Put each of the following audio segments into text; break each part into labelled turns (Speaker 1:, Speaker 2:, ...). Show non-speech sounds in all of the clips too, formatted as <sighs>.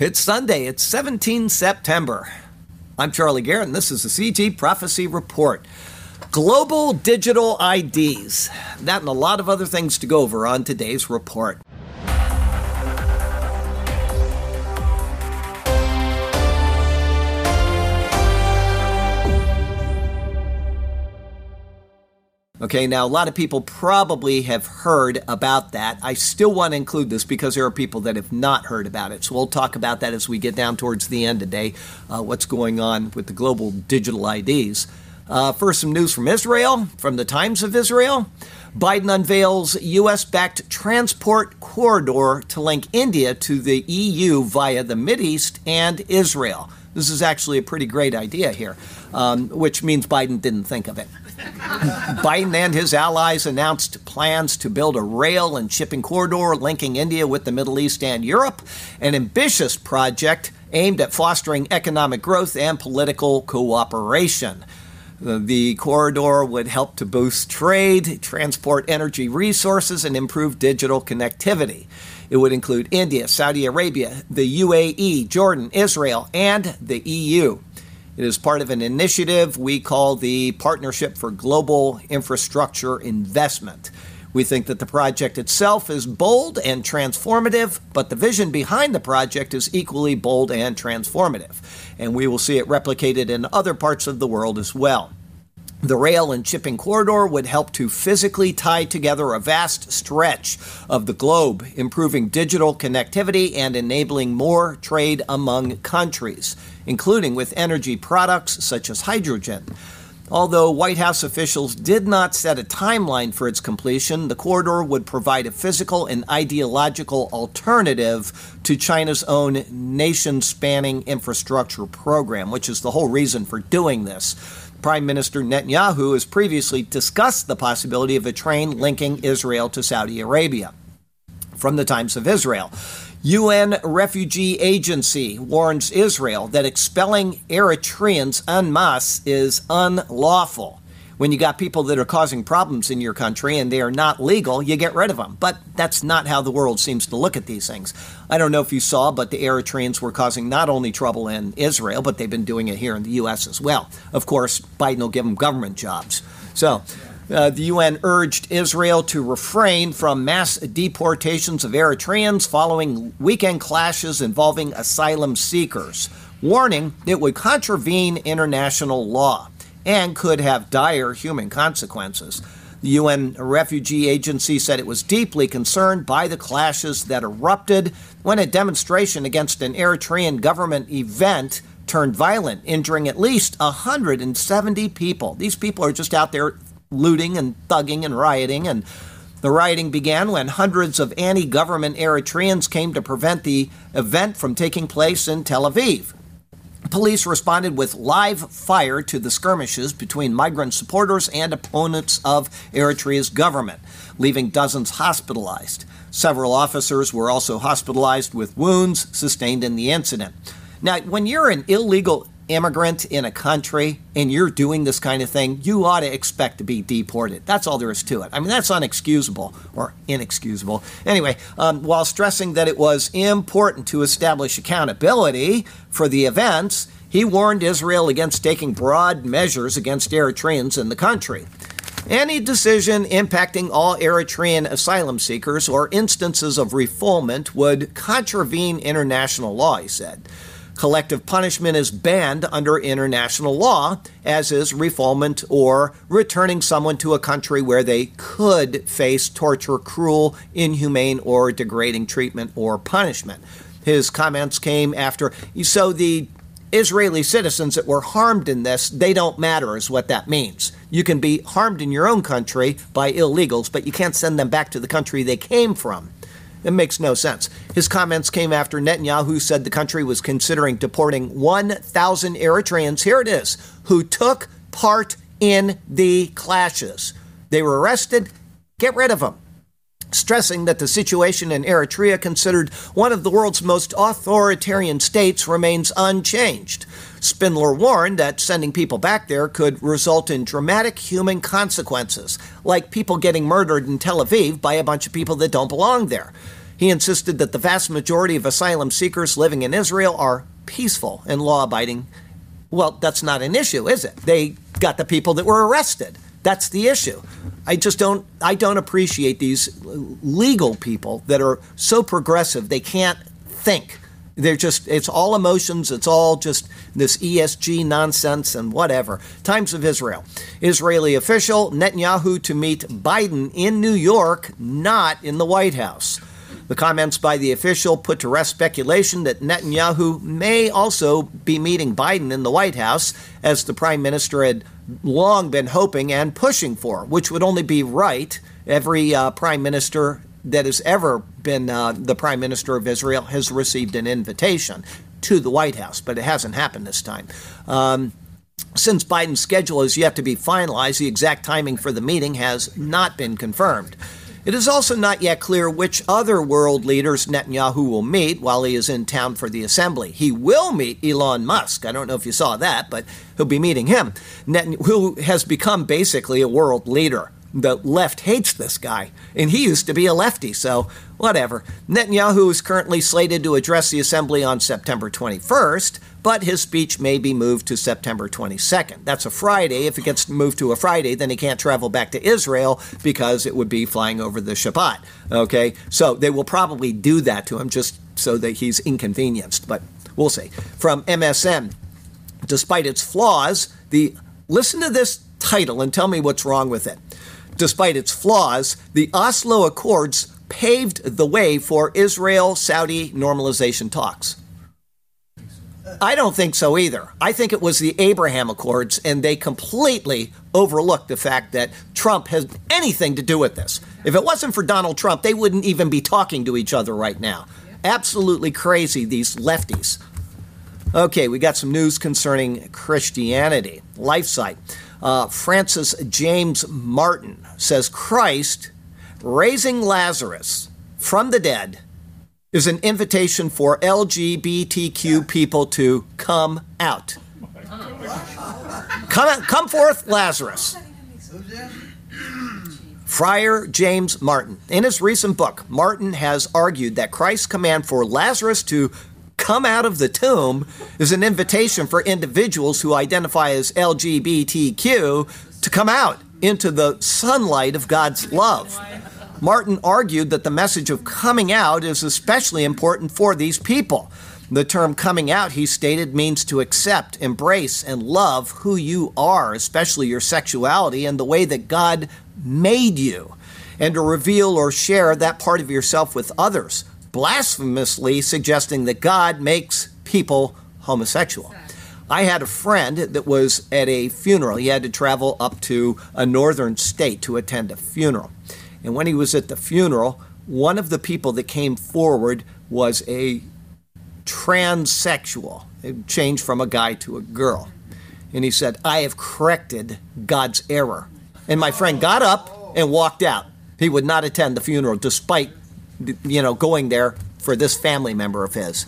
Speaker 1: It's Sunday, it's 17 September. I'm Charlie Garrett, and this is the CG Prophecy Report. Global digital IDs. That and a lot of other things to go over on today's report. Okay, now a lot of people probably have heard about that. I still want to include this because there are people that have not heard about it. So we'll talk about that as we get down towards the end today, uh, what's going on with the global digital IDs. Uh, first, some news from Israel, from the Times of Israel. Biden unveils U.S. backed transport corridor to link India to the EU via the East and Israel. This is actually a pretty great idea here, um, which means Biden didn't think of it. <laughs> Biden and his allies announced plans to build a rail and shipping corridor linking India with the Middle East and Europe, an ambitious project aimed at fostering economic growth and political cooperation. The corridor would help to boost trade, transport energy resources, and improve digital connectivity. It would include India, Saudi Arabia, the UAE, Jordan, Israel, and the EU. It is part of an initiative we call the Partnership for Global Infrastructure Investment. We think that the project itself is bold and transformative, but the vision behind the project is equally bold and transformative. And we will see it replicated in other parts of the world as well. The rail and shipping corridor would help to physically tie together a vast stretch of the globe, improving digital connectivity and enabling more trade among countries, including with energy products such as hydrogen. Although White House officials did not set a timeline for its completion, the corridor would provide a physical and ideological alternative to China's own nation spanning infrastructure program, which is the whole reason for doing this. Prime Minister Netanyahu has previously discussed the possibility of a train linking Israel to Saudi Arabia. From the Times of Israel, UN Refugee Agency warns Israel that expelling Eritreans en masse is unlawful when you got people that are causing problems in your country and they are not legal, you get rid of them. But that's not how the world seems to look at these things. I don't know if you saw, but the Eritreans were causing not only trouble in Israel, but they've been doing it here in the U.S. as well. Of course, Biden will give them government jobs. So, uh, the UN urged Israel to refrain from mass deportations of Eritreans following weekend clashes involving asylum seekers, warning it would contravene international law and could have dire human consequences. The UN Refugee Agency said it was deeply concerned by the clashes that erupted when a demonstration against an Eritrean government event turned violent, injuring at least 170 people. These people are just out there looting and thugging and rioting and the rioting began when hundreds of anti government Eritreans came to prevent the event from taking place in Tel Aviv. Police responded with live fire to the skirmishes between migrant supporters and opponents of Eritrea's government, leaving dozens hospitalized. Several officers were also hospitalized with wounds sustained in the incident. Now, when you're an illegal immigrant in a country and you're doing this kind of thing, you ought to expect to be deported. That's all there is to it. I mean, that's unexcusable or inexcusable. Anyway, um, while stressing that it was important to establish accountability for the events, he warned Israel against taking broad measures against Eritreans in the country. Any decision impacting all Eritrean asylum seekers or instances of refoulement would contravene international law, he said. Collective punishment is banned under international law, as is refoulement or returning someone to a country where they could face torture, cruel, inhumane, or degrading treatment or punishment. His comments came after. So the Israeli citizens that were harmed in this, they don't matter, is what that means. You can be harmed in your own country by illegals, but you can't send them back to the country they came from. It makes no sense. His comments came after Netanyahu said the country was considering deporting 1,000 Eritreans, here it is, who took part in the clashes. They were arrested, get rid of them. Stressing that the situation in Eritrea, considered one of the world's most authoritarian states, remains unchanged. Spindler warned that sending people back there could result in dramatic human consequences, like people getting murdered in Tel Aviv by a bunch of people that don't belong there. He insisted that the vast majority of asylum seekers living in Israel are peaceful and law abiding. Well, that's not an issue, is it? They got the people that were arrested. That's the issue. I just don't I don't appreciate these legal people that are so progressive they can't think. They're just it's all emotions, it's all just this ESG nonsense and whatever. Times of Israel. Israeli official Netanyahu to meet Biden in New York, not in the White House. The comments by the official put to rest speculation that Netanyahu may also be meeting Biden in the White House, as the prime minister had long been hoping and pushing for, which would only be right. Every uh, prime minister that has ever been uh, the prime minister of Israel has received an invitation to the White House, but it hasn't happened this time. Um, since Biden's schedule is yet to be finalized, the exact timing for the meeting has not been confirmed. It is also not yet clear which other world leaders Netanyahu will meet while he is in town for the assembly. He will meet Elon Musk. I don't know if you saw that, but he'll be meeting him, who has become basically a world leader. The left hates this guy, and he used to be a lefty, so whatever. Netanyahu is currently slated to address the assembly on September 21st but his speech may be moved to September 22nd. That's a Friday. If it gets moved to a Friday, then he can't travel back to Israel because it would be flying over the Shabbat. Okay? So they will probably do that to him just so that he's inconvenienced, but we'll see. From MSN, despite its flaws, the listen to this title and tell me what's wrong with it. Despite its flaws, the Oslo Accords paved the way for Israel Saudi normalization talks. I don't think so either. I think it was the Abraham Accords, and they completely overlooked the fact that Trump has anything to do with this. If it wasn't for Donald Trump, they wouldn't even be talking to each other right now. Absolutely crazy, these lefties. Okay, we got some news concerning Christianity. LifeSite. Uh, Francis James Martin says Christ raising Lazarus from the dead is an invitation for LGBTQ people to come out. Come, come forth, Lazarus. Friar James Martin. In his recent book, Martin has argued that Christ's command for Lazarus to come out of the tomb is an invitation for individuals who identify as LGBTQ to come out into the sunlight of God's love. Martin argued that the message of coming out is especially important for these people. The term coming out, he stated, means to accept, embrace, and love who you are, especially your sexuality and the way that God made you, and to reveal or share that part of yourself with others, blasphemously suggesting that God makes people homosexual. I had a friend that was at a funeral. He had to travel up to a northern state to attend a funeral. And when he was at the funeral, one of the people that came forward was a transsexual. It changed from a guy to a girl. And he said, I have corrected God's error. And my friend got up and walked out. He would not attend the funeral despite you know going there for this family member of his.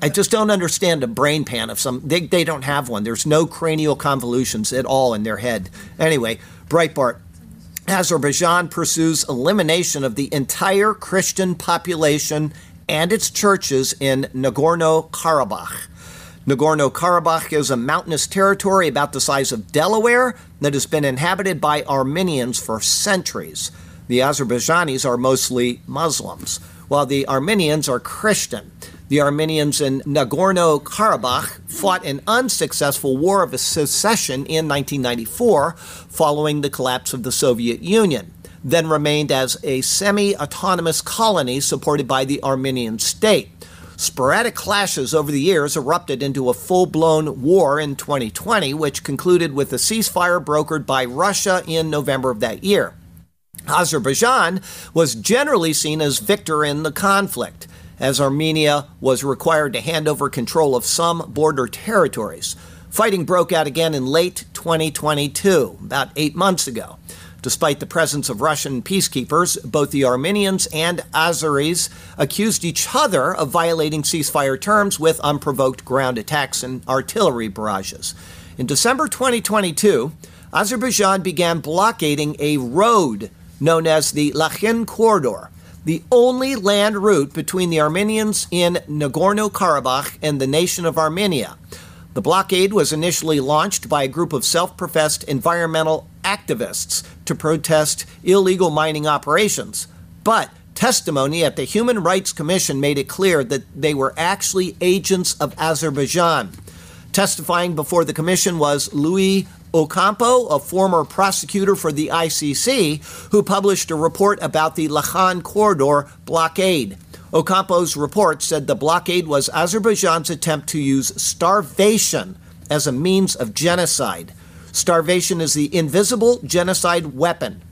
Speaker 1: I just don't understand a brain pan of some they, they don't have one. There's no cranial convolutions at all in their head. Anyway, Breitbart Azerbaijan pursues elimination of the entire Christian population and its churches in Nagorno Karabakh. Nagorno Karabakh is a mountainous territory about the size of Delaware that has been inhabited by Armenians for centuries. The Azerbaijanis are mostly Muslims, while the Armenians are Christian. The Armenians in Nagorno Karabakh fought an unsuccessful war of secession in 1994 following the collapse of the Soviet Union, then remained as a semi autonomous colony supported by the Armenian state. Sporadic clashes over the years erupted into a full blown war in 2020, which concluded with a ceasefire brokered by Russia in November of that year. Azerbaijan was generally seen as victor in the conflict as Armenia was required to hand over control of some border territories. Fighting broke out again in late 2022, about eight months ago. Despite the presence of Russian peacekeepers, both the Armenians and Azeris accused each other of violating ceasefire terms with unprovoked ground attacks and artillery barrages. In December 2022, Azerbaijan began blockading a road known as the Lachin Corridor the only land route between the Armenians in Nagorno Karabakh and the nation of Armenia. The blockade was initially launched by a group of self professed environmental activists to protest illegal mining operations. But testimony at the Human Rights Commission made it clear that they were actually agents of Azerbaijan. Testifying before the commission was Louis Ocampo, a former prosecutor for the ICC, who published a report about the Lachin corridor blockade. Ocampo's report said the blockade was Azerbaijan's attempt to use starvation as a means of genocide. Starvation is the invisible genocide weapon.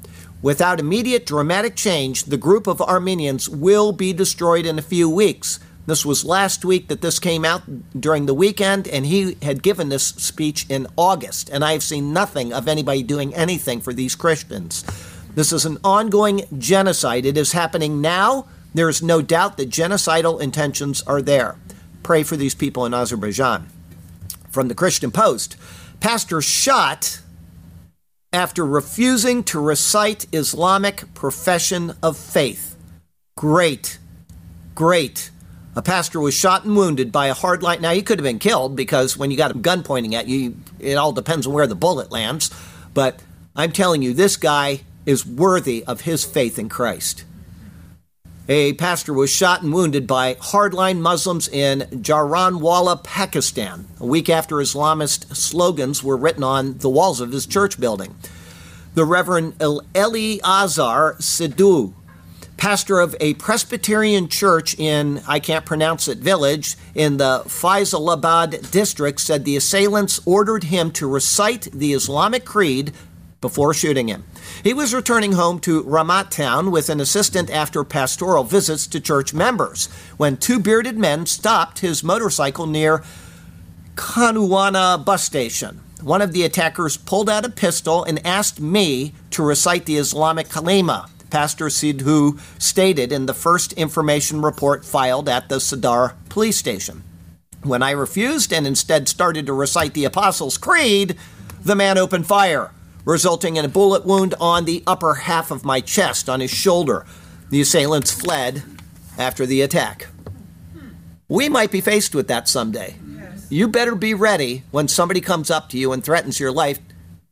Speaker 1: Without immediate dramatic change, the group of Armenians will be destroyed in a few weeks. This was last week that this came out during the weekend, and he had given this speech in August. And I have seen nothing of anybody doing anything for these Christians. This is an ongoing genocide. It is happening now. There is no doubt that genocidal intentions are there. Pray for these people in Azerbaijan. From the Christian Post Pastor shot after refusing to recite Islamic profession of faith. Great. Great. A pastor was shot and wounded by a hardline. Now, he could have been killed because when you got a gun pointing at you, it all depends on where the bullet lands. But I'm telling you, this guy is worthy of his faith in Christ. A pastor was shot and wounded by hardline Muslims in Jaranwala, Pakistan, a week after Islamist slogans were written on the walls of his church building. The Reverend Eleazar Sidhu, pastor of a Presbyterian church in, I can't pronounce it, village in the Faisalabad district, said the assailants ordered him to recite the Islamic creed before shooting him. He was returning home to Ramat town with an assistant after pastoral visits to church members when two bearded men stopped his motorcycle near Kanuana bus station. One of the attackers pulled out a pistol and asked me to recite the Islamic kalima. Pastor Sidhu stated in the first information report filed at the Sadar police station. When I refused and instead started to recite the Apostles' Creed, the man opened fire resulting in a bullet wound on the upper half of my chest on his shoulder. The assailants fled after the attack. We might be faced with that someday. You better be ready when somebody comes up to you and threatens your life,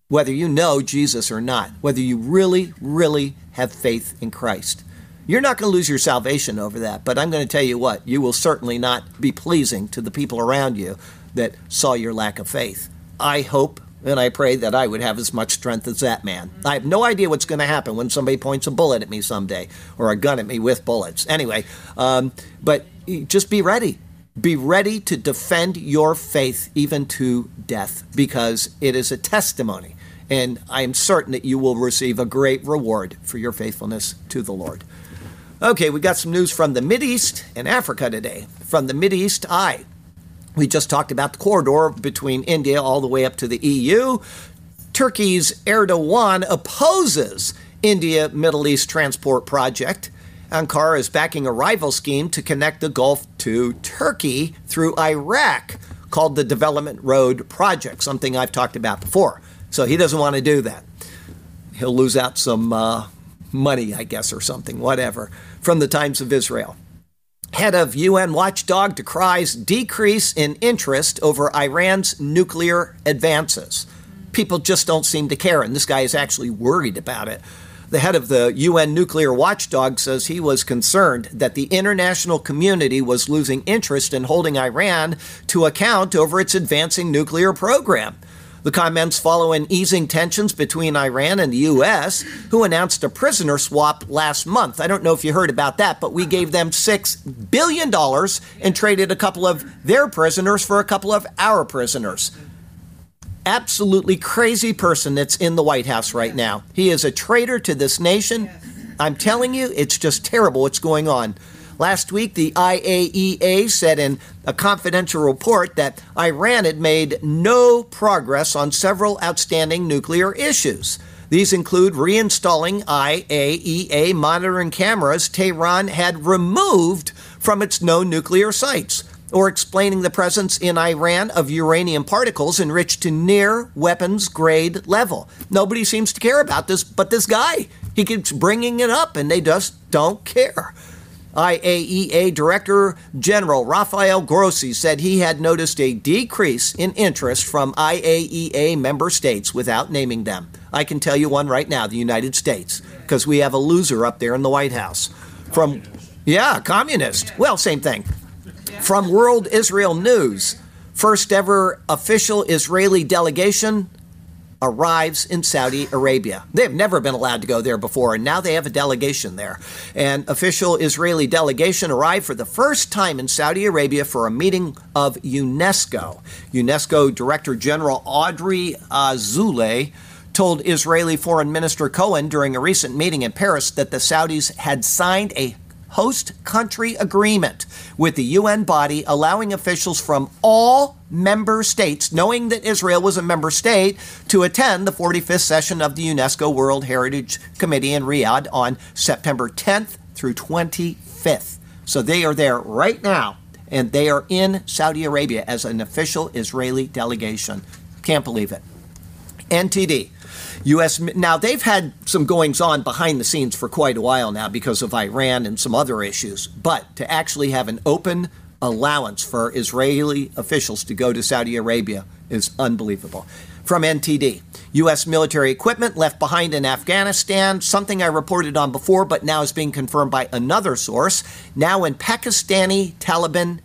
Speaker 1: whether you know Jesus or not, whether you really, really have faith in Christ. You're not going to lose your salvation over that, but I'm going to tell you what, you will certainly not be pleasing to the people around you that saw your lack of faith. I hope and I pray that I would have as much strength as that man. I have no idea what's going to happen when somebody points a bullet at me someday or a gun at me with bullets. Anyway, um, but just be ready. Be ready to defend your faith even to death because it is a testimony. And I am certain that you will receive a great reward for your faithfulness to the Lord. Okay, we got some news from the East and Africa today. From the East, I we just talked about the corridor between India all the way up to the EU. Turkey's Erdogan opposes India Middle East Transport Project. Ankara is backing a rival scheme to connect the Gulf to Turkey through Iraq called the Development Road Project, something I've talked about before. So he doesn't want to do that. He'll lose out some uh, money, I guess, or something, whatever, from the Times of Israel. Head of UN watchdog decries decrease in interest over Iran's nuclear advances. People just don't seem to care, and this guy is actually worried about it. The head of the UN nuclear watchdog says he was concerned that the international community was losing interest in holding Iran to account over its advancing nuclear program. The comments follow in easing tensions between Iran and the U.S., who announced a prisoner swap last month. I don't know if you heard about that, but we gave them $6 billion and traded a couple of their prisoners for a couple of our prisoners. Absolutely crazy person that's in the White House right now. He is a traitor to this nation. I'm telling you, it's just terrible what's going on. Last week, the IAEA said in a confidential report that Iran had made no progress on several outstanding nuclear issues. These include reinstalling IAEA monitoring cameras Tehran had removed from its known nuclear sites, or explaining the presence in Iran of uranium particles enriched to near weapons grade level. Nobody seems to care about this, but this guy He keeps bringing it up, and they just don't care. IAEA Director General Rafael Grossi said he had noticed a decrease in interest from IAEA member states without naming them. I can tell you one right now the United States, because we have a loser up there in the White House. From, yeah, communist. Well, same thing. From World Israel News, first ever official Israeli delegation arrives in Saudi Arabia. They have never been allowed to go there before, and now they have a delegation there. An official Israeli delegation arrived for the first time in Saudi Arabia for a meeting of UNESCO. UNESCO Director General Audrey uh, Azoulay told Israeli Foreign Minister Cohen during a recent meeting in Paris that the Saudis had signed a host country agreement with the UN body allowing officials from all member states, knowing that Israel was a member state, to attend the 45th session of the UNESCO World Heritage Committee in Riyadh on September 10th through 25th. So they are there right now, and they are in Saudi Arabia as an official Israeli delegation. Can't believe it. NTD. U.S. Now, they've had some goings on behind the scenes for quite a while now because of Iran and some other issues. But to actually have an open allowance for Israeli officials to go to Saudi Arabia is unbelievable. From NTD U.S. military equipment left behind in Afghanistan, something I reported on before, but now is being confirmed by another source, now in Pakistani Taliban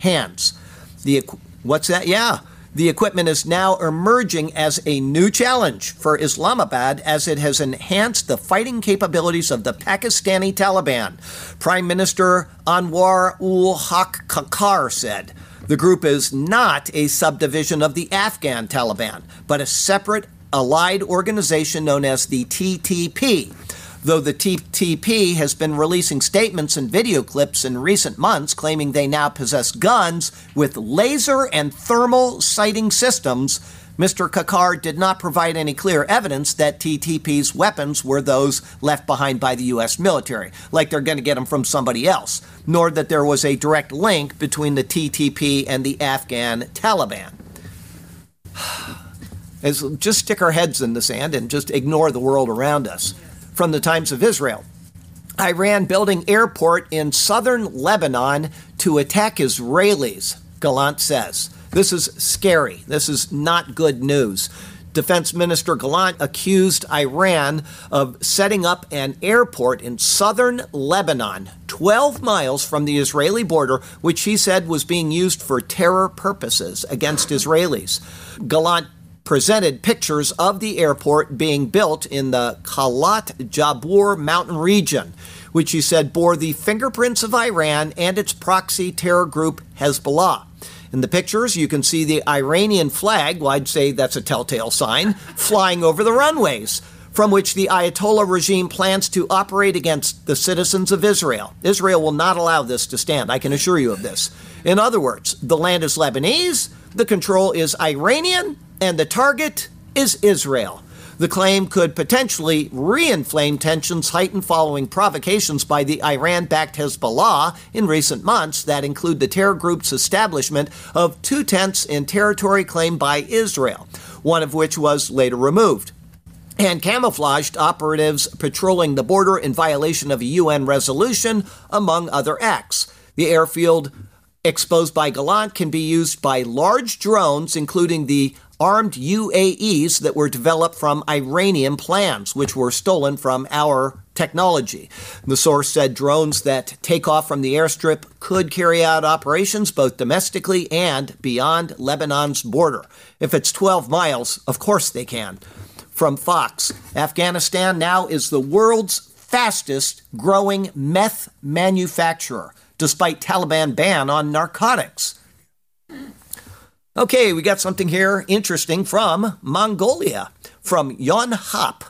Speaker 1: hands. The What's that? Yeah. The equipment is now emerging as a new challenge for Islamabad as it has enhanced the fighting capabilities of the Pakistani Taliban. Prime Minister Anwar ul Haq Kakar said. The group is not a subdivision of the Afghan Taliban, but a separate allied organization known as the TTP though the TTP has been releasing statements and video clips in recent months claiming they now possess guns with laser and thermal sighting systems. Mr. Kakar did not provide any clear evidence that TTP's weapons were those left behind by the U.S. military, like they're going to get them from somebody else, nor that there was a direct link between the TTP and the Afghan Taliban. <sighs> Just stick our heads in the sand and just ignore the world around us from the Times of Israel. Iran building airport in southern Lebanon to attack Israelis, Gallant says. This is scary. This is not good news. Defense Minister Gallant accused Iran of setting up an airport in southern Lebanon, 12 miles from the Israeli border, which he said was being used for terror purposes against Israelis. Gallant presented pictures of the airport being built in the Kalat Jabur mountain region, which he said bore the fingerprints of Iran and its proxy terror group Hezbollah. In the pictures, you can see the Iranian flag, well, I'd say that's a telltale sign, <laughs> flying over the runways, from which the Ayatollah regime plans to operate against the citizens of Israel. Israel will not allow this to stand, I can assure you of this. In other words, the land is Lebanese, the control is Iranian, and the target is Israel. The claim could potentially re-inflame tensions heightened following provocations by the Iran-backed Hezbollah in recent months that include the terror group's establishment of two tents in territory claimed by Israel, one of which was later removed and camouflaged operatives patrolling the border in violation of a UN resolution, among other acts. The airfield exposed by Gallant can be used by large drones, including the armed UAVs that were developed from Iranian plans, which were stolen from our technology. The source said drones that take off from the airstrip could carry out operations both domestically and beyond Lebanon's border. If it's 12 miles, of course they can. From Fox, Afghanistan now is the world's fastest growing meth manufacturer, despite Taliban ban on narcotics. Okay, we got something here interesting from Mongolia, from Yonhap.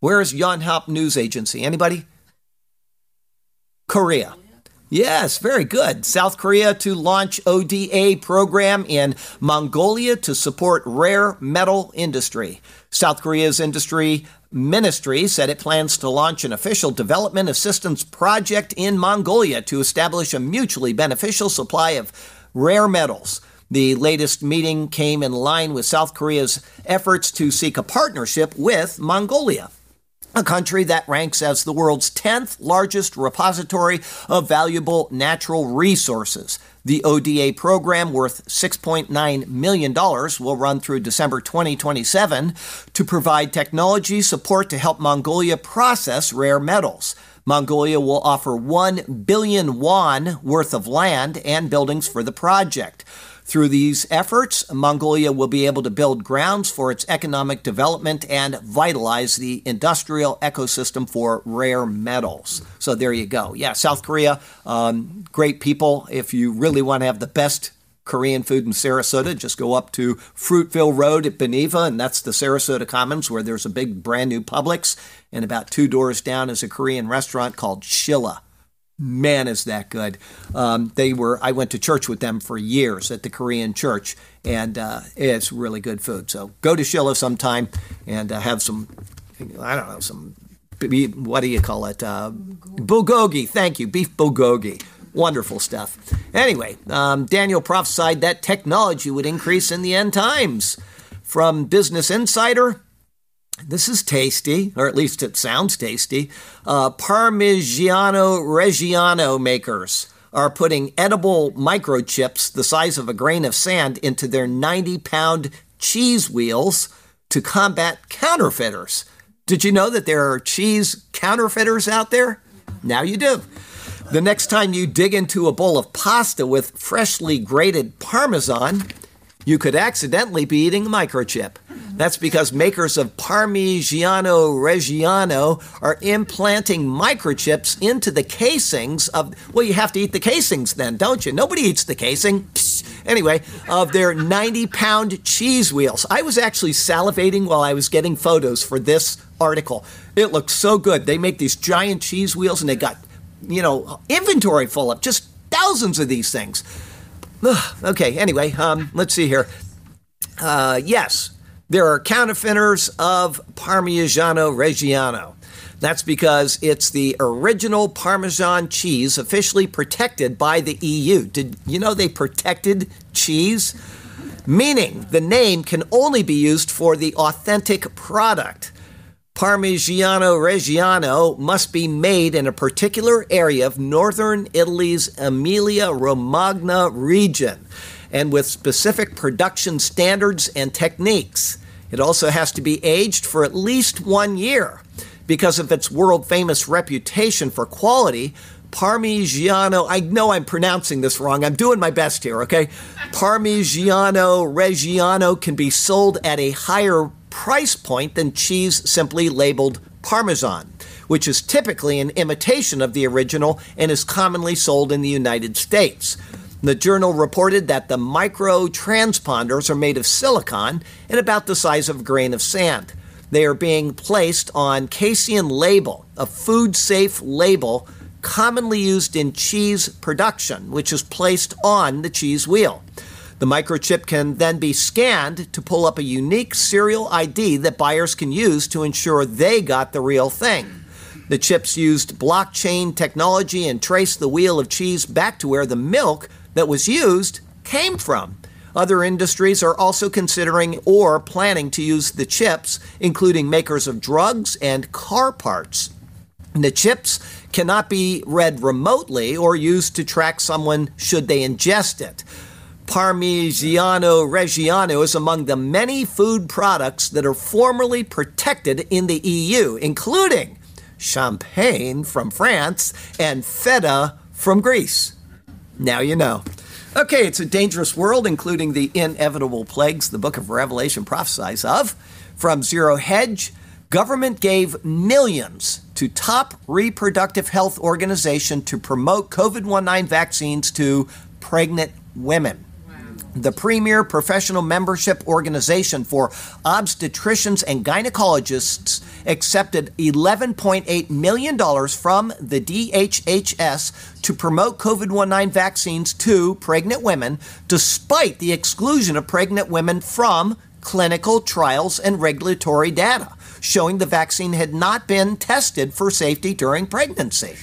Speaker 1: Where is Yonhap News Agency? Anybody? Korea. Yes, very good. South Korea to launch ODA program in Mongolia to support rare metal industry. South Korea's industry ministry said it plans to launch an official development assistance project in Mongolia to establish a mutually beneficial supply of rare metals. The latest meeting came in line with South Korea's efforts to seek a partnership with Mongolia. a country that ranks as the world's 10th largest repository of valuable natural resources. The ODA program, worth $6.9 million, will run through December 2027 to provide technology support to help Mongolia process rare metals. Mongolia will offer 1 billion won worth of land and buildings for the project. Through these efforts, Mongolia will be able to build grounds for its economic development and vitalize the industrial ecosystem for rare metals. So there you go. Yeah, South Korea, um, great people. If you really want to have the best Korean food in Sarasota, just go up to Fruitville Road at Beneva, and that's the Sarasota Commons, where there's a big brand new Publix. And about two doors down is a Korean restaurant called Shilla man is that good. Um, they were i went to church with them for years at the korean church and uh, it's really good food. So go to shilla sometime and uh, have some i don't know some what do you call it uh, bulgogi. Thank you. Beef bulgogi. Wonderful stuff. Anyway um, daniel prophesied that technology would increase in the end times. From business insider this is tasty, or at least it sounds tasty. Uh, Parmigiano Reggiano makers are putting edible microchips the size of a grain of sand into their 90 pound cheese wheels to combat counterfeiters. Did you know that there are cheese counterfeiters out there? Now you do. The next time you dig into a bowl of pasta with freshly grated Parmesan, you could accidentally be eating a microchip. That's because makers of Parmigiano Reggiano are implanting microchips into the casings of, well, you have to eat the casings then, don't you? Nobody eats the casing. Anyway, of their 90 pound cheese wheels. I was actually salivating while I was getting photos for this article. It looks so good. They make these giant cheese wheels and they got, you know, inventory full of just thousands of these things. Ugh, okay, anyway, um, let's see here. Uh, yes, there are counterfeiters of Parmigiano Reggiano. That's because it's the original Parmesan cheese officially protected by the EU. Did you know they protected cheese? Meaning the name can only be used for the authentic product. Parmigiano Reggiano must be made in a particular area of northern Italy's Emilia Romagna region and with specific production standards and techniques. It also has to be aged for at least one year. Because of its world famous reputation for quality, Parmigiano, I know I'm pronouncing this wrong. I'm doing my best here, okay? Parmigiano Reggiano can be sold at a higher price point than cheese simply labeled Parmesan, which is typically an imitation of the original and is commonly sold in the United States. The journal reported that the micro transponders are made of silicon and about the size of a grain of sand. They are being placed on casein label, a food safe label commonly used in cheese production, which is placed on the cheese wheel. The microchip can then be scanned to pull up a unique serial ID that buyers can use to ensure they got the real thing. The chips used blockchain technology and traced the wheel of cheese back to where the milk that was used came from. Other industries are also considering or planning to use the chips, including makers of drugs and car parts. The chips cannot be read remotely or used to track someone should they ingest it. Parmigiano Reggiano is among the many food products that are formally protected in the EU, including champagne from France and feta from Greece. Now you know. Okay, it's a dangerous world, including the inevitable plagues the book of Revelation prophesies of. From Zero Hedge, government gave millions to top reproductive health organization to promote COVID-19 vaccines to pregnant women the premier professional membership organization for obstetricians and gynecologists accepted $11.8 million from the DHHS to promote COVID 19 vaccines to pregnant women, despite the exclusion of pregnant women from clinical trials and regulatory data, showing the vaccine had not been tested for safety during pregnancy.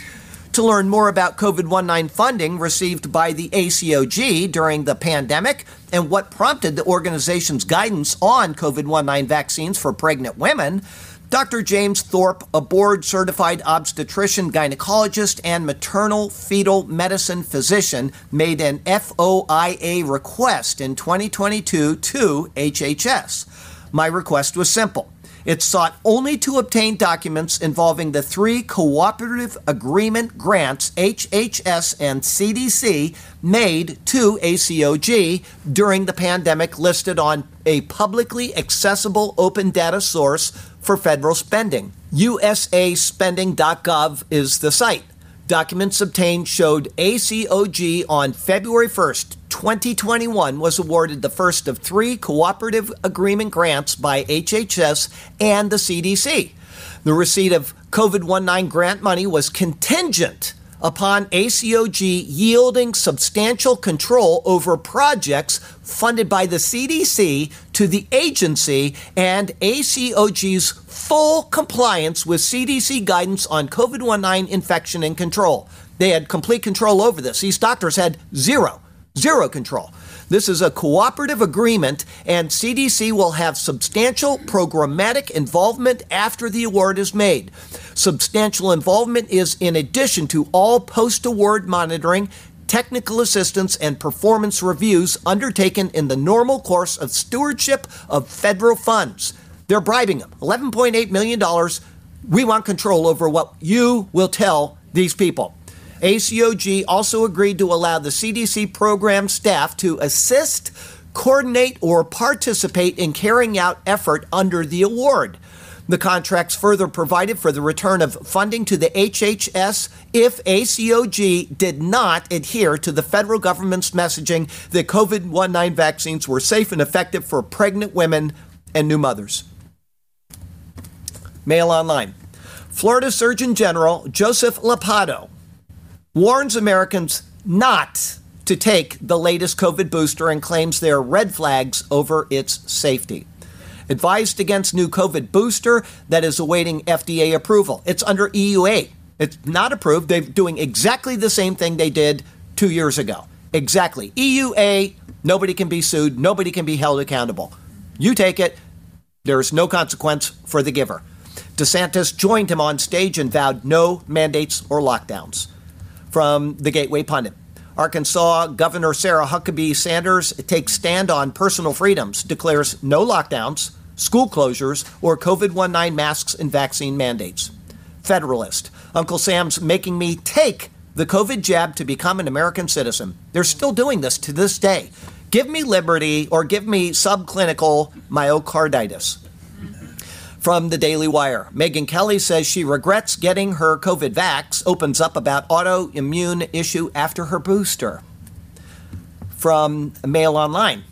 Speaker 1: To learn more about COVID 19 funding received by the ACOG during the pandemic and what prompted the organization's guidance on COVID 19 vaccines for pregnant women, Dr. James Thorpe, a board certified obstetrician, gynecologist, and maternal fetal medicine physician, made an FOIA request in 2022 to HHS. My request was simple. It sought only to obtain documents involving the three cooperative agreement grants HHS and CDC made to ACOG during the pandemic listed on a publicly accessible open data source for federal spending. USAspending.gov is the site. Documents obtained showed ACOG on February 1st, 2021 was awarded the first of three cooperative agreement grants by HHS and the CDC. The receipt of COVID 19 grant money was contingent upon ACOG yielding substantial control over projects funded by the CDC to the agency and ACOG's full compliance with CDC guidance on COVID 19 infection and control. They had complete control over this. These doctors had zero, zero control. This is a cooperative agreement, and CDC will have substantial programmatic involvement after the award is made. Substantial involvement is in addition to all post award monitoring, technical assistance, and performance reviews undertaken in the normal course of stewardship of federal funds. They're bribing them $11.8 million. We want control over what you will tell these people. ACOG also agreed to allow the CDC program staff to assist, coordinate, or participate in carrying out effort under the award. The contracts further provided for the return of funding to the HHS if ACOG did not adhere to the federal government's messaging that COVID 19 vaccines were safe and effective for pregnant women and new mothers. Mail Online. Florida Surgeon General Joseph Ladapo warns Americans not to take the latest COVID booster and claims there are red flags over its safety. Advised against new COVID booster that is awaiting FDA approval. It's under EUA. It's not approved. They're doing exactly the same thing they did two years ago. Exactly. EUA, nobody can be sued, nobody can be held accountable. You take it, there's no consequence for the giver. DeSantis joined him on stage and vowed no mandates or lockdowns. From the Gateway Pundit. Arkansas Governor Sarah Huckabee Sanders takes stand on personal freedoms, declares no lockdowns, school closures, or COVID 19 masks and vaccine mandates. Federalist. Uncle Sam's making me take the COVID jab to become an American citizen. They're still doing this to this day. Give me liberty or give me subclinical myocarditis. From the Daily Wire, Megyn Kelly says she regrets getting her COVID vax, opens up about autoimmune issue after her booster. From Mail Online,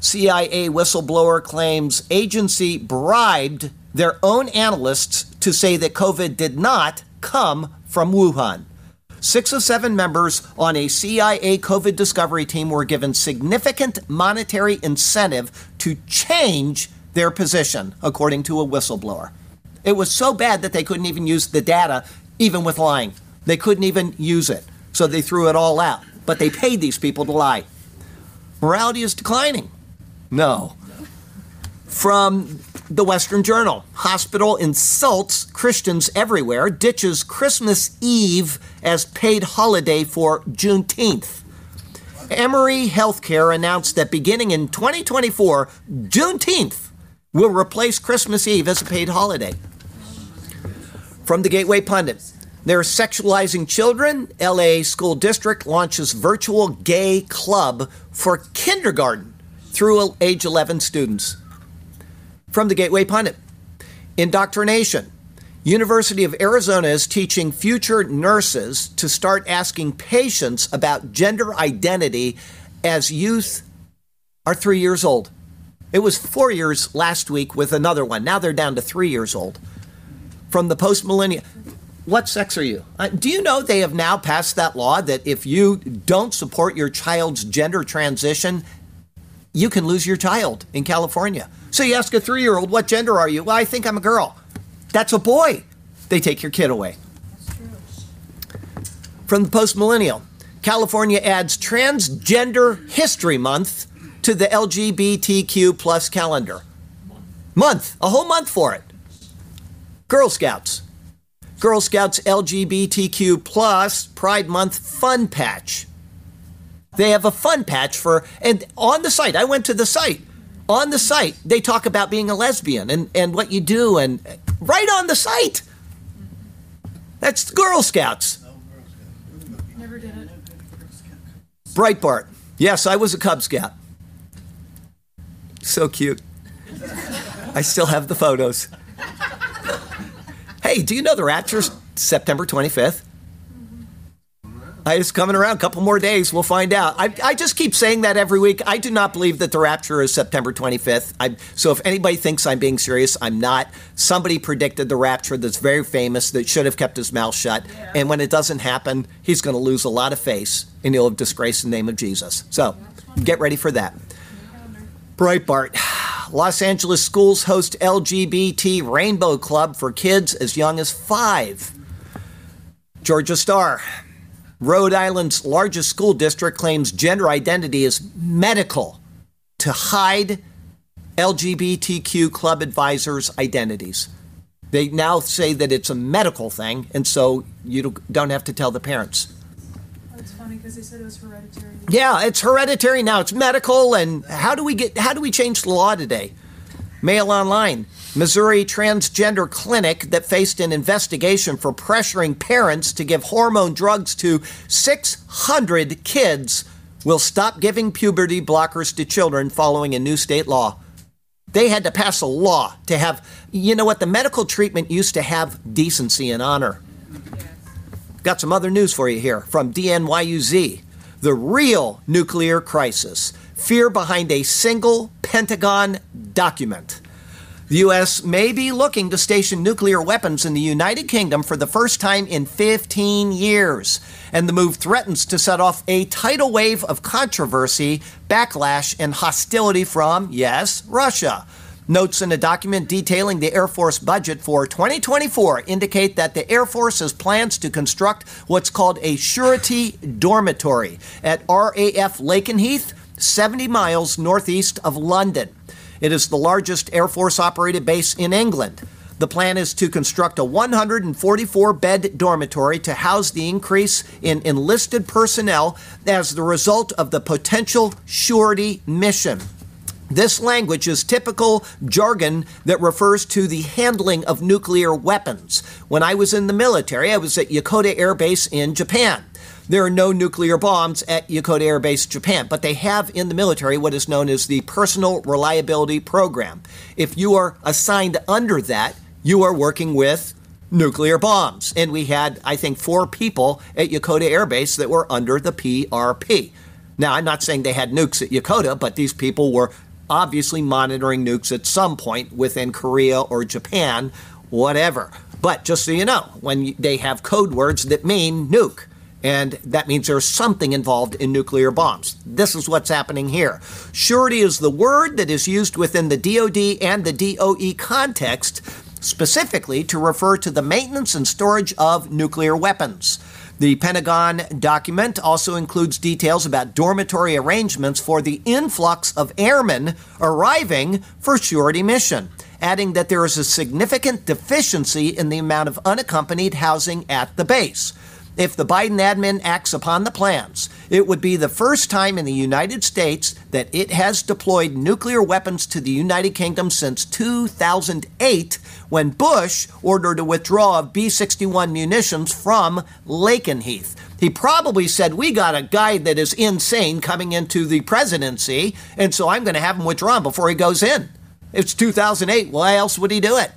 Speaker 1: CIA whistleblower claims agency bribed their own analysts to say that COVID did not come from Wuhan. Six of seven members on a CIA COVID discovery team were given significant monetary incentive to change their position, according to a whistleblower. It was so bad that they couldn't even use the data, even with lying. They couldn't even use it. So they threw it all out. But they paid these people to lie. Morality is declining. No. From the Western Journal Hospital insults Christians everywhere, ditches Christmas Eve as paid holiday for Juneteenth. Emory Healthcare announced that beginning in 2024, Juneteenth will replace Christmas Eve as a paid holiday. From the Gateway Pundit. They're sexualizing children. LA School District launches virtual gay club for kindergarten through age 11 students. From the Gateway Pundit. Indoctrination. University of Arizona is teaching future nurses to start asking patients about gender identity as youth are three years old. It was four years last week with another one. Now they're down to three years old. From the post millennial, what sex are you? Uh, do you know they have now passed that law that if you don't support your child's gender transition, you can lose your child in California? So you ask a three year old, what gender are you? Well, I think I'm a girl. That's a boy. They take your kid away. From the post millennial, California adds Transgender History Month to the LGBTQ plus calendar. Month, a whole month for it. Girl Scouts. Girl Scouts LGBTQ plus Pride Month Fun Patch. They have a fun patch for, and on the site, I went to the site. On the site, they talk about being a lesbian and, and what you do, and right on the site. That's Girl Scouts.
Speaker 2: Never did it.
Speaker 1: Breitbart. Yes, I was a Cub Scout. So cute. I still have the photos. Hey, do you know the Rapture's September 25th? I it's coming around a couple more days. We'll find out. I, I just keep saying that every week. I do not believe that the rapture is September 25th. I, so if anybody thinks I'm being serious, I'm not. Somebody predicted the rapture that's very famous that should have kept his mouth shut.
Speaker 2: Yeah.
Speaker 1: And when it doesn't happen, he's going to lose a lot of face and he'll have disgraced the name of Jesus. So get ready for that. Breitbart. Los Angeles schools host LGBT Rainbow Club for kids as young as five. Georgia Star. Rhode Island's largest school district claims gender identity is medical to hide LGBTQ club advisors' identities. They now say that it's a medical thing, and so you don't have to tell the parents.
Speaker 2: That's funny because they said it was hereditary.
Speaker 1: Yeah, it's hereditary now. It's medical, and how do we get? How do we change the law today? Mail online. Missouri transgender clinic that faced an investigation for pressuring parents to give hormone drugs to 600 kids will stop giving puberty blockers to children following a new state law. They had to pass a law to have, you know what, the medical treatment used to have decency and honor. Got some other news for you here from DNYUZ. The real nuclear crisis. Fear behind a single Pentagon document. The U.S. may be looking to station nuclear weapons in the United Kingdom for the first time in 15 years. And the move threatens to set off a tidal wave of controversy, backlash, and hostility from, yes, Russia. Notes in a document detailing the Air Force budget for 2024 indicate that the Air Force has plans to construct what's called a surety dormitory at RAF Lakenheath, 70 miles northeast of London. It is the largest Air Force operated base in England. The plan is to construct a 144 bed dormitory to house the increase in enlisted personnel as the result of the potential surety mission. This language is typical jargon that refers to the handling of nuclear weapons. When I was in the military, I was at Yokota Air Base in Japan. There are no nuclear bombs at Yokota Air Base, Japan, but they have in the military what is known as the Personnel Reliability Program. If you are assigned under that, you are working with nuclear bombs. And we had, I think, four people at Yokota Air Base that were under the PRP. Now, I'm not saying they had nukes at Yokota, but these people were obviously monitoring nukes at some point within Korea or Japan, whatever. But just so you know, when they have code words that mean nuke, and that means there's something involved in nuclear bombs. This is what's happening here. Surety is the word that is used within the DoD and the DOE context, specifically to refer to the maintenance and storage of nuclear weapons. The Pentagon document also includes details about dormitory arrangements for the influx of airmen arriving for surety mission, adding that there is a significant deficiency in the amount of unaccompanied housing at the base. If the Biden admin acts upon the plans, it would be the first time in the United States that it has deployed nuclear weapons to the United Kingdom since 2008 when Bush ordered a withdrawal of B 61 munitions from Lakenheath. He probably said, We got a guy that is insane coming into the presidency, and so I'm going to have him withdrawn before he goes in. It's 2008. Why else would he do it?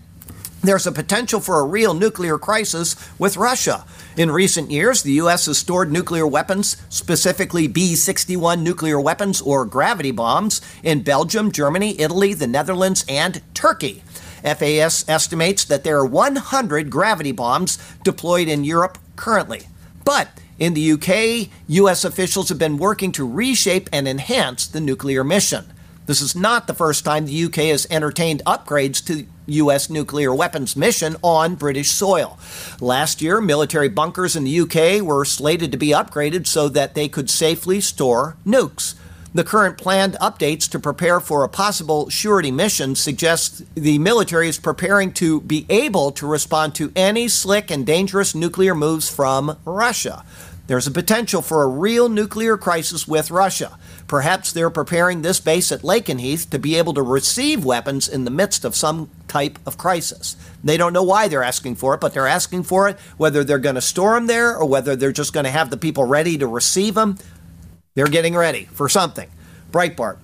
Speaker 1: There's a potential for a real nuclear crisis with Russia. In recent years, the U.S. has stored nuclear weapons, specifically B 61 nuclear weapons or gravity bombs, in Belgium, Germany, Italy, the Netherlands, and Turkey. FAS estimates that there are 100 gravity bombs deployed in Europe currently. But in the UK, U.S. officials have been working to reshape and enhance the nuclear mission. This is not the first time the UK has entertained upgrades to U.S. nuclear weapons mission on British soil. Last year, military bunkers in the UK were slated to be upgraded so that they could safely store nukes. The current planned updates to prepare for a possible surety mission suggest the military is preparing to be able to respond to any slick and dangerous nuclear moves from Russia. There's a potential for a real nuclear crisis with Russia. Perhaps they're preparing this base at Lakenheath to be able to receive weapons in the midst of some type of crisis. They don't know why they're asking for it, but they're asking for it, whether they're going to store them there or whether they're just going to have the people ready to receive them. They're getting ready for something. Breitbart.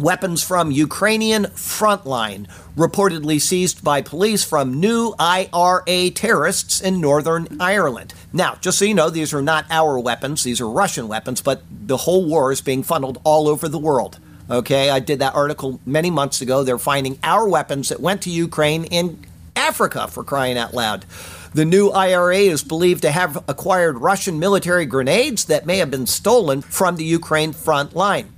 Speaker 1: Weapons from Ukrainian frontline reportedly seized by police from new IRA terrorists in Northern Ireland. Now, just so you know, these are not our weapons, these are Russian weapons, but the whole war is being funneled all over the world. Okay, I did that article many months ago. They're finding our weapons that went to Ukraine in Africa for crying out loud. The new IRA is believed to have acquired Russian military grenades that may have been stolen from the Ukraine front line.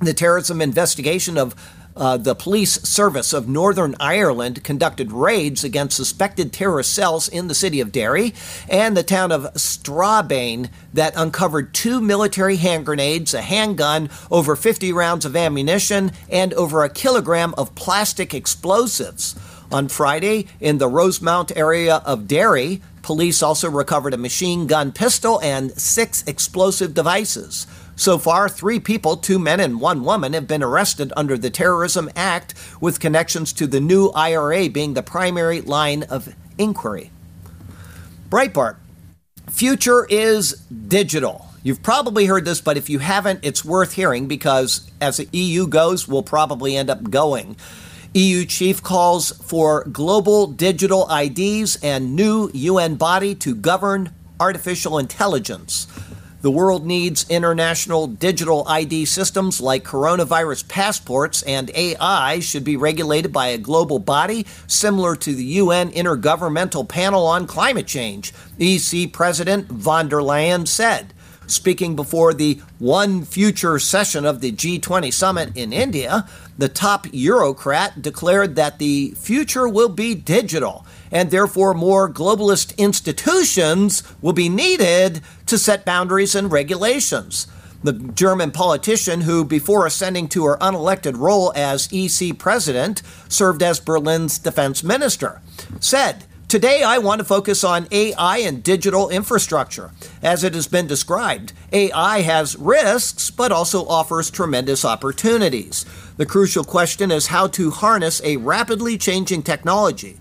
Speaker 1: The terrorism investigation of uh, the police service of Northern Ireland conducted raids against suspected terrorist cells in the city of Derry and the town of Strabane that uncovered two military hand grenades, a handgun, over 50 rounds of ammunition, and over a kilogram of plastic explosives. On Friday, in the Rosemount area of Derry, police also recovered a machine gun pistol and six explosive devices. So far, three people, two men and one woman, have been arrested under the Terrorism Act with connections to the new IRA being the primary line of inquiry. Breitbart. Future is digital. You've probably heard this, but if you haven't, it's worth hearing because as the EU goes, we'll probably end up going. EU chief calls for global digital IDs and new UN body to govern artificial intelligence. The world needs international digital ID systems like coronavirus passports, and AI should be regulated by a global body similar to the UN Intergovernmental Panel on Climate Change, EC President von der Leyen said. Speaking before the one future session of the G20 summit in India, the top Eurocrat declared that the future will be digital and therefore more globalist institutions will be needed to set boundaries and regulations. The German politician, who before ascending to her unelected role as EC president served as Berlin's defense minister, said, Today, I want to focus on AI and digital infrastructure. As it has been described, AI has risks, but also offers tremendous opportunities. The crucial question is how to harness a rapidly changing technology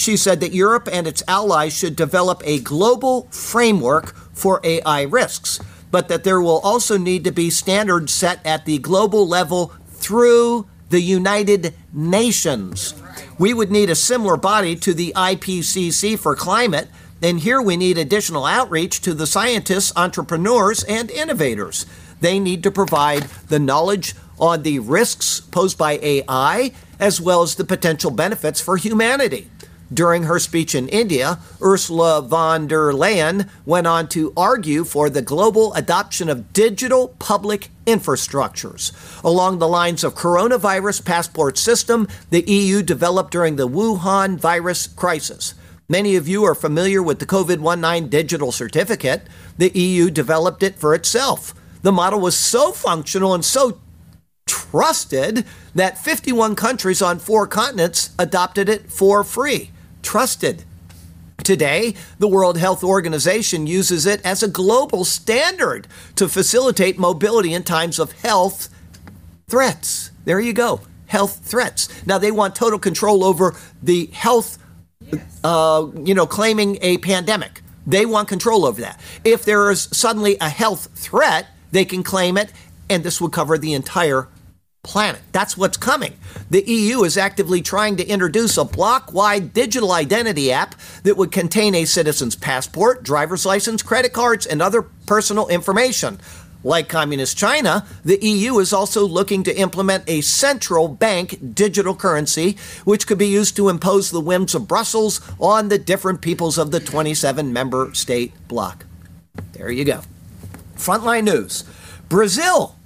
Speaker 1: she said that Europe and its allies should develop a global framework for AI risks, but that there will also need to be standards set at the global level through the United Nations. We would need a similar body to the IPCC for climate, and here we need additional outreach to the scientists, entrepreneurs, and innovators. They need to provide the knowledge on the risks posed by AI as well as the potential benefits for humanity. During her speech in India, Ursula von der Leyen went on to argue for the global adoption of digital public infrastructures. Along the lines of coronavirus passport system the EU developed during the Wuhan virus crisis. Many of you are familiar with the COVID 19 digital certificate. The EU developed it for itself. The model was so functional and so trusted that 51 countries on four continents adopted it for free trusted. Today, the World Health Organization uses it as a global standard to facilitate mobility in times of health threats. There you go, health threats. Now, they want total control over the health, uh, you know, claiming a pandemic. They want control over that. If there is suddenly a health threat, they can claim it, and this would cover the entire planet. That's what's coming. The EU is actively trying to introduce a block wide digital identity app that would contain a citizen's passport, driver's license, credit cards, and other personal information. Like Communist China, the EU is also looking to implement a central bank digital currency, which could be used to impose the whims of Brussels on the different peoples of the 27 member state bloc. There you go. Frontline news Brazil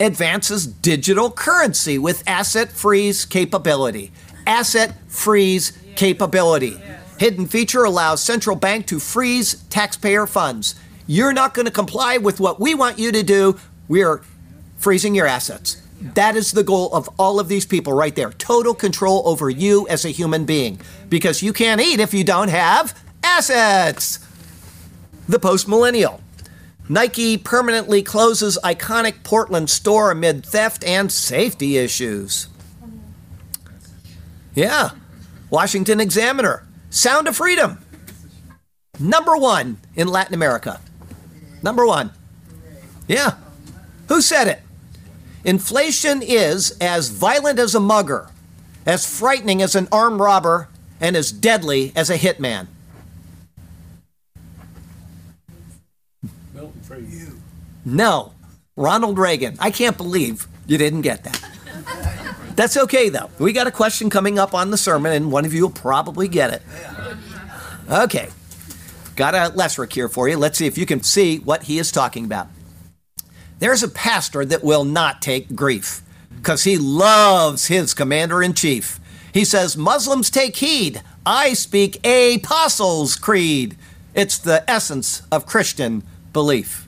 Speaker 1: advances digital currency with asset freeze capability. Asset freeze capability. Hidden feature allows central bank to freeze taxpayer funds. You're not going to comply with what we want you to do. We're freezing your assets. That is the goal of all of these people right there. Total control over you as a human being. Because you can't eat if you don't have assets. The post millennial. Nike permanently closes iconic Portland store amid theft and safety issues. Yeah. Washington Examiner. Sound of Freedom. Number one in Latin America. Number one. Yeah. Who said it? Inflation is as violent as a mugger, as frightening as an armed robber, and as deadly as a hitman. No, Ronald Reagan. I can't believe you didn't get that. That's okay, though. We got a question coming up on the sermon, and one of you will probably get it. Okay. Got a Lesrick here for you. Let's see if you can see what he is talking about. There's a pastor that will not take grief because he loves his commander in chief. He says, Muslims take heed. I speak apostles' creed. It's the essence of Christian belief.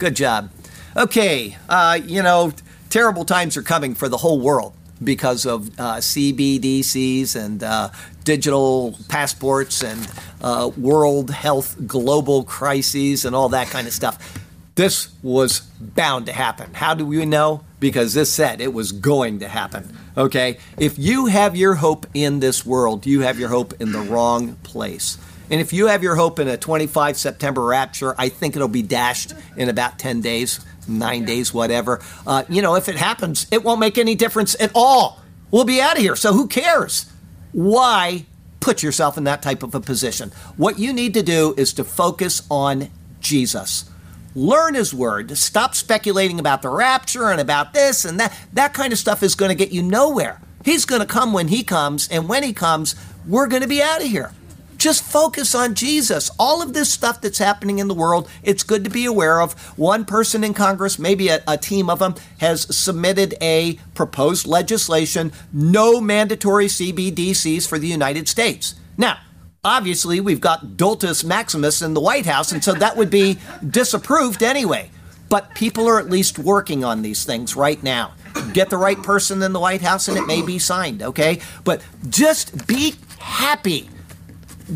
Speaker 1: Good job. Okay, uh, you know, terrible times are coming for the whole world because of uh, CBDCs and uh, digital passports and uh, world health global crises and all that kind of stuff. This was bound to happen. How do we know? Because this said it was going to happen. Okay? If you have your hope in this world, you have your hope in the wrong place. And if you have your hope in a 25 September rapture, I think it'll be dashed in about 10 days, nine days, whatever. Uh, you know, if it happens, it won't make any difference at all. We'll be out of here. So who cares? Why put yourself in that type of a position? What you need to do is to focus on Jesus. Learn his word. Stop speculating about the rapture and about this and that. That kind of stuff is going to get you nowhere. He's going to come when he comes, and when he comes, we're going to be out of here. Just focus on Jesus. All of this stuff that's happening in the world, it's good to be aware of. One person in Congress, maybe a, a, team of them, has submitted a proposed legislation no mandatory CBDCs for the United States. Now, obviously, we've got Doltus Maximus in the White House, and so that would be disapproved anyway. But people are at least working on these things right now. Get the right person in the White House, and it may be signed, okay? But just be happy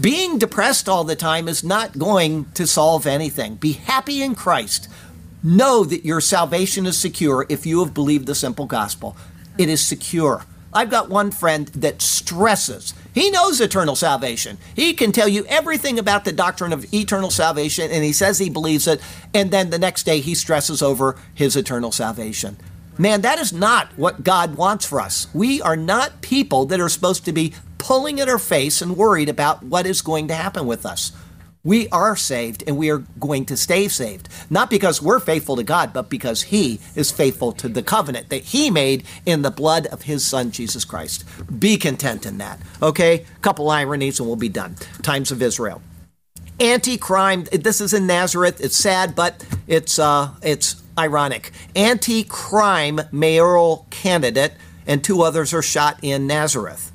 Speaker 1: being depressed all the time is not going to solve anything. Be happy in Christ. Know that your salvation is secure if you have believed the simple gospel. It is secure. I've got one friend that stresses. He knows eternal salvation. He can tell you everything about the doctrine of eternal salvation, and he says he believes it, and then the next day he stresses over his eternal salvation. Man, that is not what God wants for us. We are not people that are supposed to be pulling at our face and worried about what is going to happen with us. We are saved and we are going to stay saved. Not because we're faithful to God, but because He is faithful to the covenant that He made in the blood of His Son, Jesus Christ. Be content in that. Okay? Couple ironies and we'll be done. Times of Israel. Anti crime, this is in Nazareth. It's sad, but it's, uh, it's ironic. Anti crime mayoral candidate and two others are shot in Nazareth.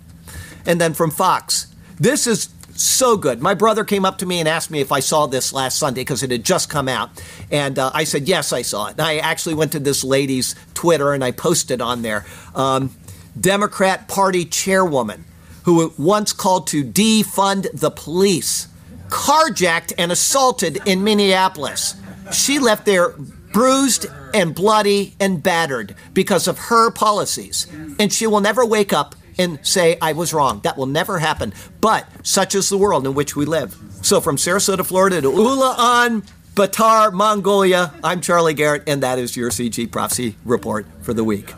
Speaker 1: And then from Fox, this is so good. My brother came up to me and asked me if I saw this last Sunday because it had just come out. And uh, I said, yes, I saw it. And I actually went to this lady's Twitter and I posted on there. Um, Democrat Party chairwoman who once called to defund the police, carjacked and assaulted in Minneapolis. She left there bruised and bloody and battered because of her policies. And she will never wake up and say, I was wrong. That will never happen. But such is the world in which we live. So from Sarasota, Florida to Ulaanbaatar, Batar, Mongolia, I'm Charlie Garrett, and that is your CG Prophecy Report for the week.